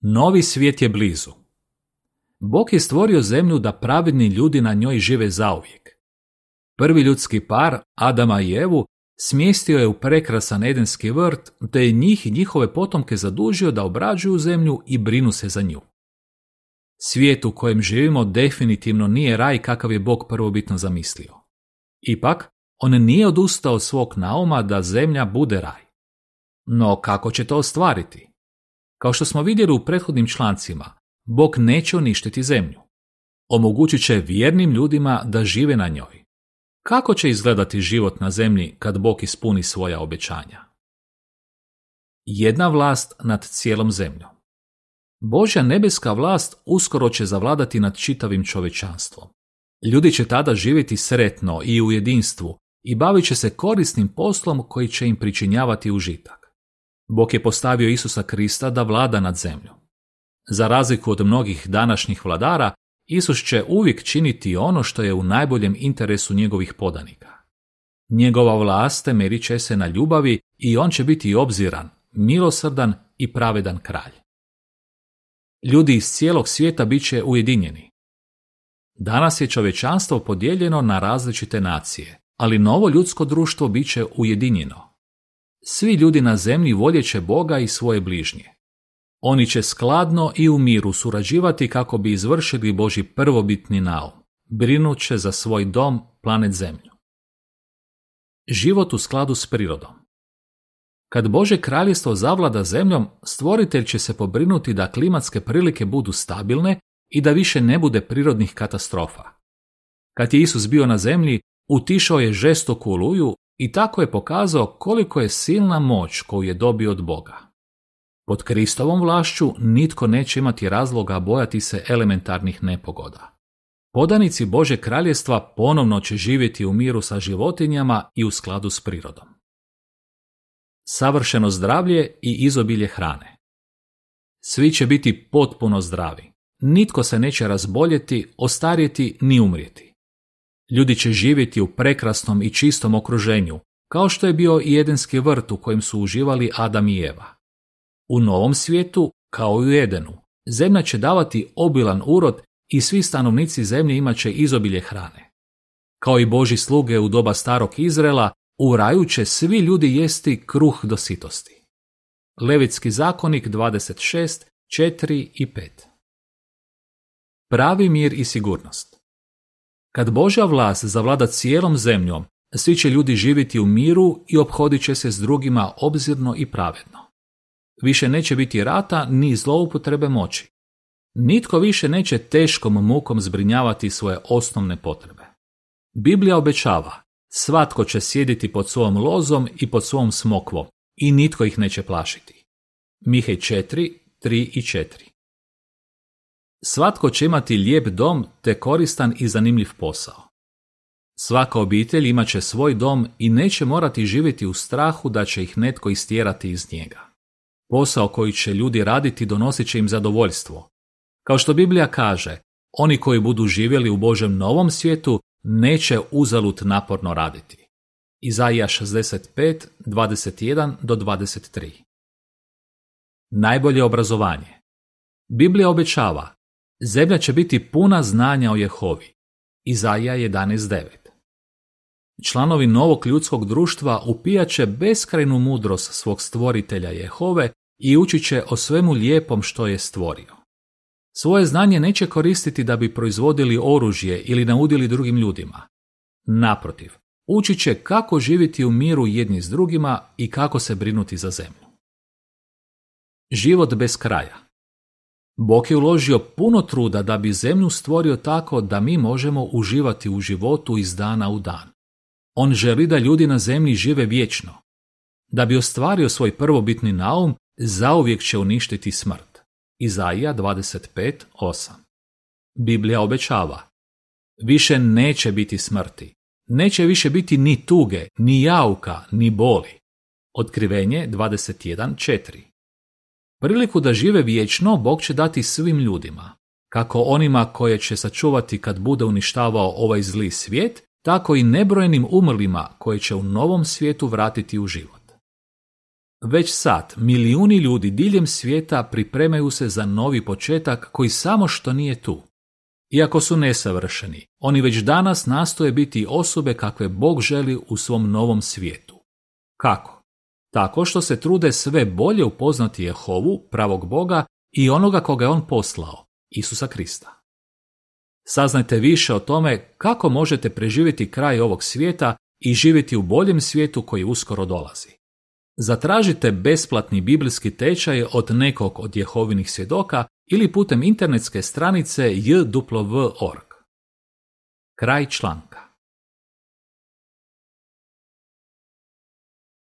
Novi svijet je blizu. Bog je stvorio zemlju da pravedni ljudi na njoj žive zauvijek. Prvi ljudski par, Adama i Evu, smjestio je u prekrasan edenski vrt, te je njih i njihove potomke zadužio da obrađuju zemlju i brinu se za nju. Svijet u kojem živimo definitivno nije raj kakav je Bog prvobitno zamislio. Ipak, on nije odustao od svog nauma da zemlja bude raj. No kako će to ostvariti? Kao što smo vidjeli u prethodnim člancima, Bog neće uništiti zemlju. Omogućit će vjernim ljudima da žive na njoj. Kako će izgledati život na zemlji kad Bog ispuni svoja obećanja? Jedna vlast nad cijelom zemljom. Božja nebeska vlast uskoro će zavladati nad čitavim čovečanstvom. Ljudi će tada živjeti sretno i u jedinstvu i bavit će se korisnim poslom koji će im pričinjavati užitak. Bog je postavio Isusa Krista da vlada nad zemljom. Za razliku od mnogih današnjih vladara, Isus će uvijek činiti ono što je u najboljem interesu njegovih podanika. Njegova vlast temerit će se na ljubavi i on će biti obziran, milosrdan i pravedan kralj. Ljudi iz cijelog svijeta bit će ujedinjeni. Danas je čovečanstvo podijeljeno na različite nacije, ali novo ljudsko društvo bit će ujedinjeno. Svi ljudi na zemlji voljeće Boga i svoje bližnje. Oni će skladno i u miru surađivati kako bi izvršili Boži prvobitni naum, brinuće za svoj dom, planet Zemlju. Život u skladu s prirodom Kad Bože kraljestvo zavlada zemljom, stvoritelj će se pobrinuti da klimatske prilike budu stabilne i da više ne bude prirodnih katastrofa. Kad je Isus bio na zemlji, utišao je žestoku oluju i tako je pokazao koliko je silna moć koju je dobio od Boga. Pod Kristovom vlašću nitko neće imati razloga bojati se elementarnih nepogoda. Podanici Bože kraljestva ponovno će živjeti u miru sa životinjama i u skladu s prirodom. Savršeno zdravlje i izobilje hrane. Svi će biti potpuno zdravi. Nitko se neće razboljeti, ostarjeti ni umrijeti. Ljudi će živjeti u prekrasnom i čistom okruženju, kao što je bio i Edenski vrt u kojem su uživali Adam i Eva. U novom svijetu, kao i u Edenu, zemlja će davati obilan urod i svi stanovnici zemlje imat će izobilje hrane. Kao i Boži sluge u doba starog Izrela, u raju će svi ljudi jesti kruh do sitosti. Levitski zakonik 26, 4 i 5 Pravi mir i sigurnost Kad Božja vlast zavlada cijelom zemljom, svi će ljudi živjeti u miru i obhodit će se s drugima obzirno i pravedno. Više neće biti rata ni zloupotrebe moći. Nitko više neće teškom mukom zbrinjavati svoje osnovne potrebe. Biblija obećava, svatko će sjediti pod svojom lozom i pod svom smokvom i nitko ih neće plašiti. Mihej 4, 3 i 4 Svatko će imati lijep dom te koristan i zanimljiv posao. Svaka obitelj imat će svoj dom i neće morati živjeti u strahu da će ih netko istjerati iz njega. Posao koji će ljudi raditi donosit će im zadovoljstvo. Kao što Biblija kaže, oni koji budu živjeli u Božem novom svijetu neće uzalud naporno raditi. Izaija 65, 21 do 23 Najbolje obrazovanje Biblija obećava, zemlja će biti puna znanja o Jehovi. Izaija 11.9 Članovi novog ljudskog društva upijaće beskrajnu mudrost svog stvoritelja Jehove i učit će o svemu lijepom što je stvorio. Svoje znanje neće koristiti da bi proizvodili oružje ili naudili drugim ljudima. Naprotiv, učit će kako živjeti u miru jedni s drugima i kako se brinuti za zemlju. Život bez kraja Bog je uložio puno truda da bi zemlju stvorio tako da mi možemo uživati u životu iz dana u dan. On želi da ljudi na zemlji žive vječno. Da bi ostvario svoj prvobitni naum, zauvijek će uništiti smrt. Izaija 25.8 Biblija obećava Više neće biti smrti. Neće više biti ni tuge, ni jauka, ni boli. Otkrivenje 21.4 Priliku da žive vječno Bog će dati svim ljudima, kako onima koje će sačuvati kad bude uništavao ovaj zli svijet, tako i nebrojenim umrlima koje će u novom svijetu vratiti u život. Već sad milijuni ljudi diljem svijeta pripremaju se za novi početak koji samo što nije tu. Iako su nesavršeni, oni već danas nastoje biti osobe kakve Bog želi u svom novom svijetu. Kako? Tako što se trude sve bolje upoznati Jehovu, pravog Boga i onoga koga je on poslao, Isusa Krista. Saznajte više o tome kako možete preživjeti kraj ovog svijeta i živjeti u boljem svijetu koji uskoro dolazi. Zatražite besplatni biblijski tečaj od nekog od Jehovinih svjedoka ili putem internetske stranice jw.org. Kraj članka.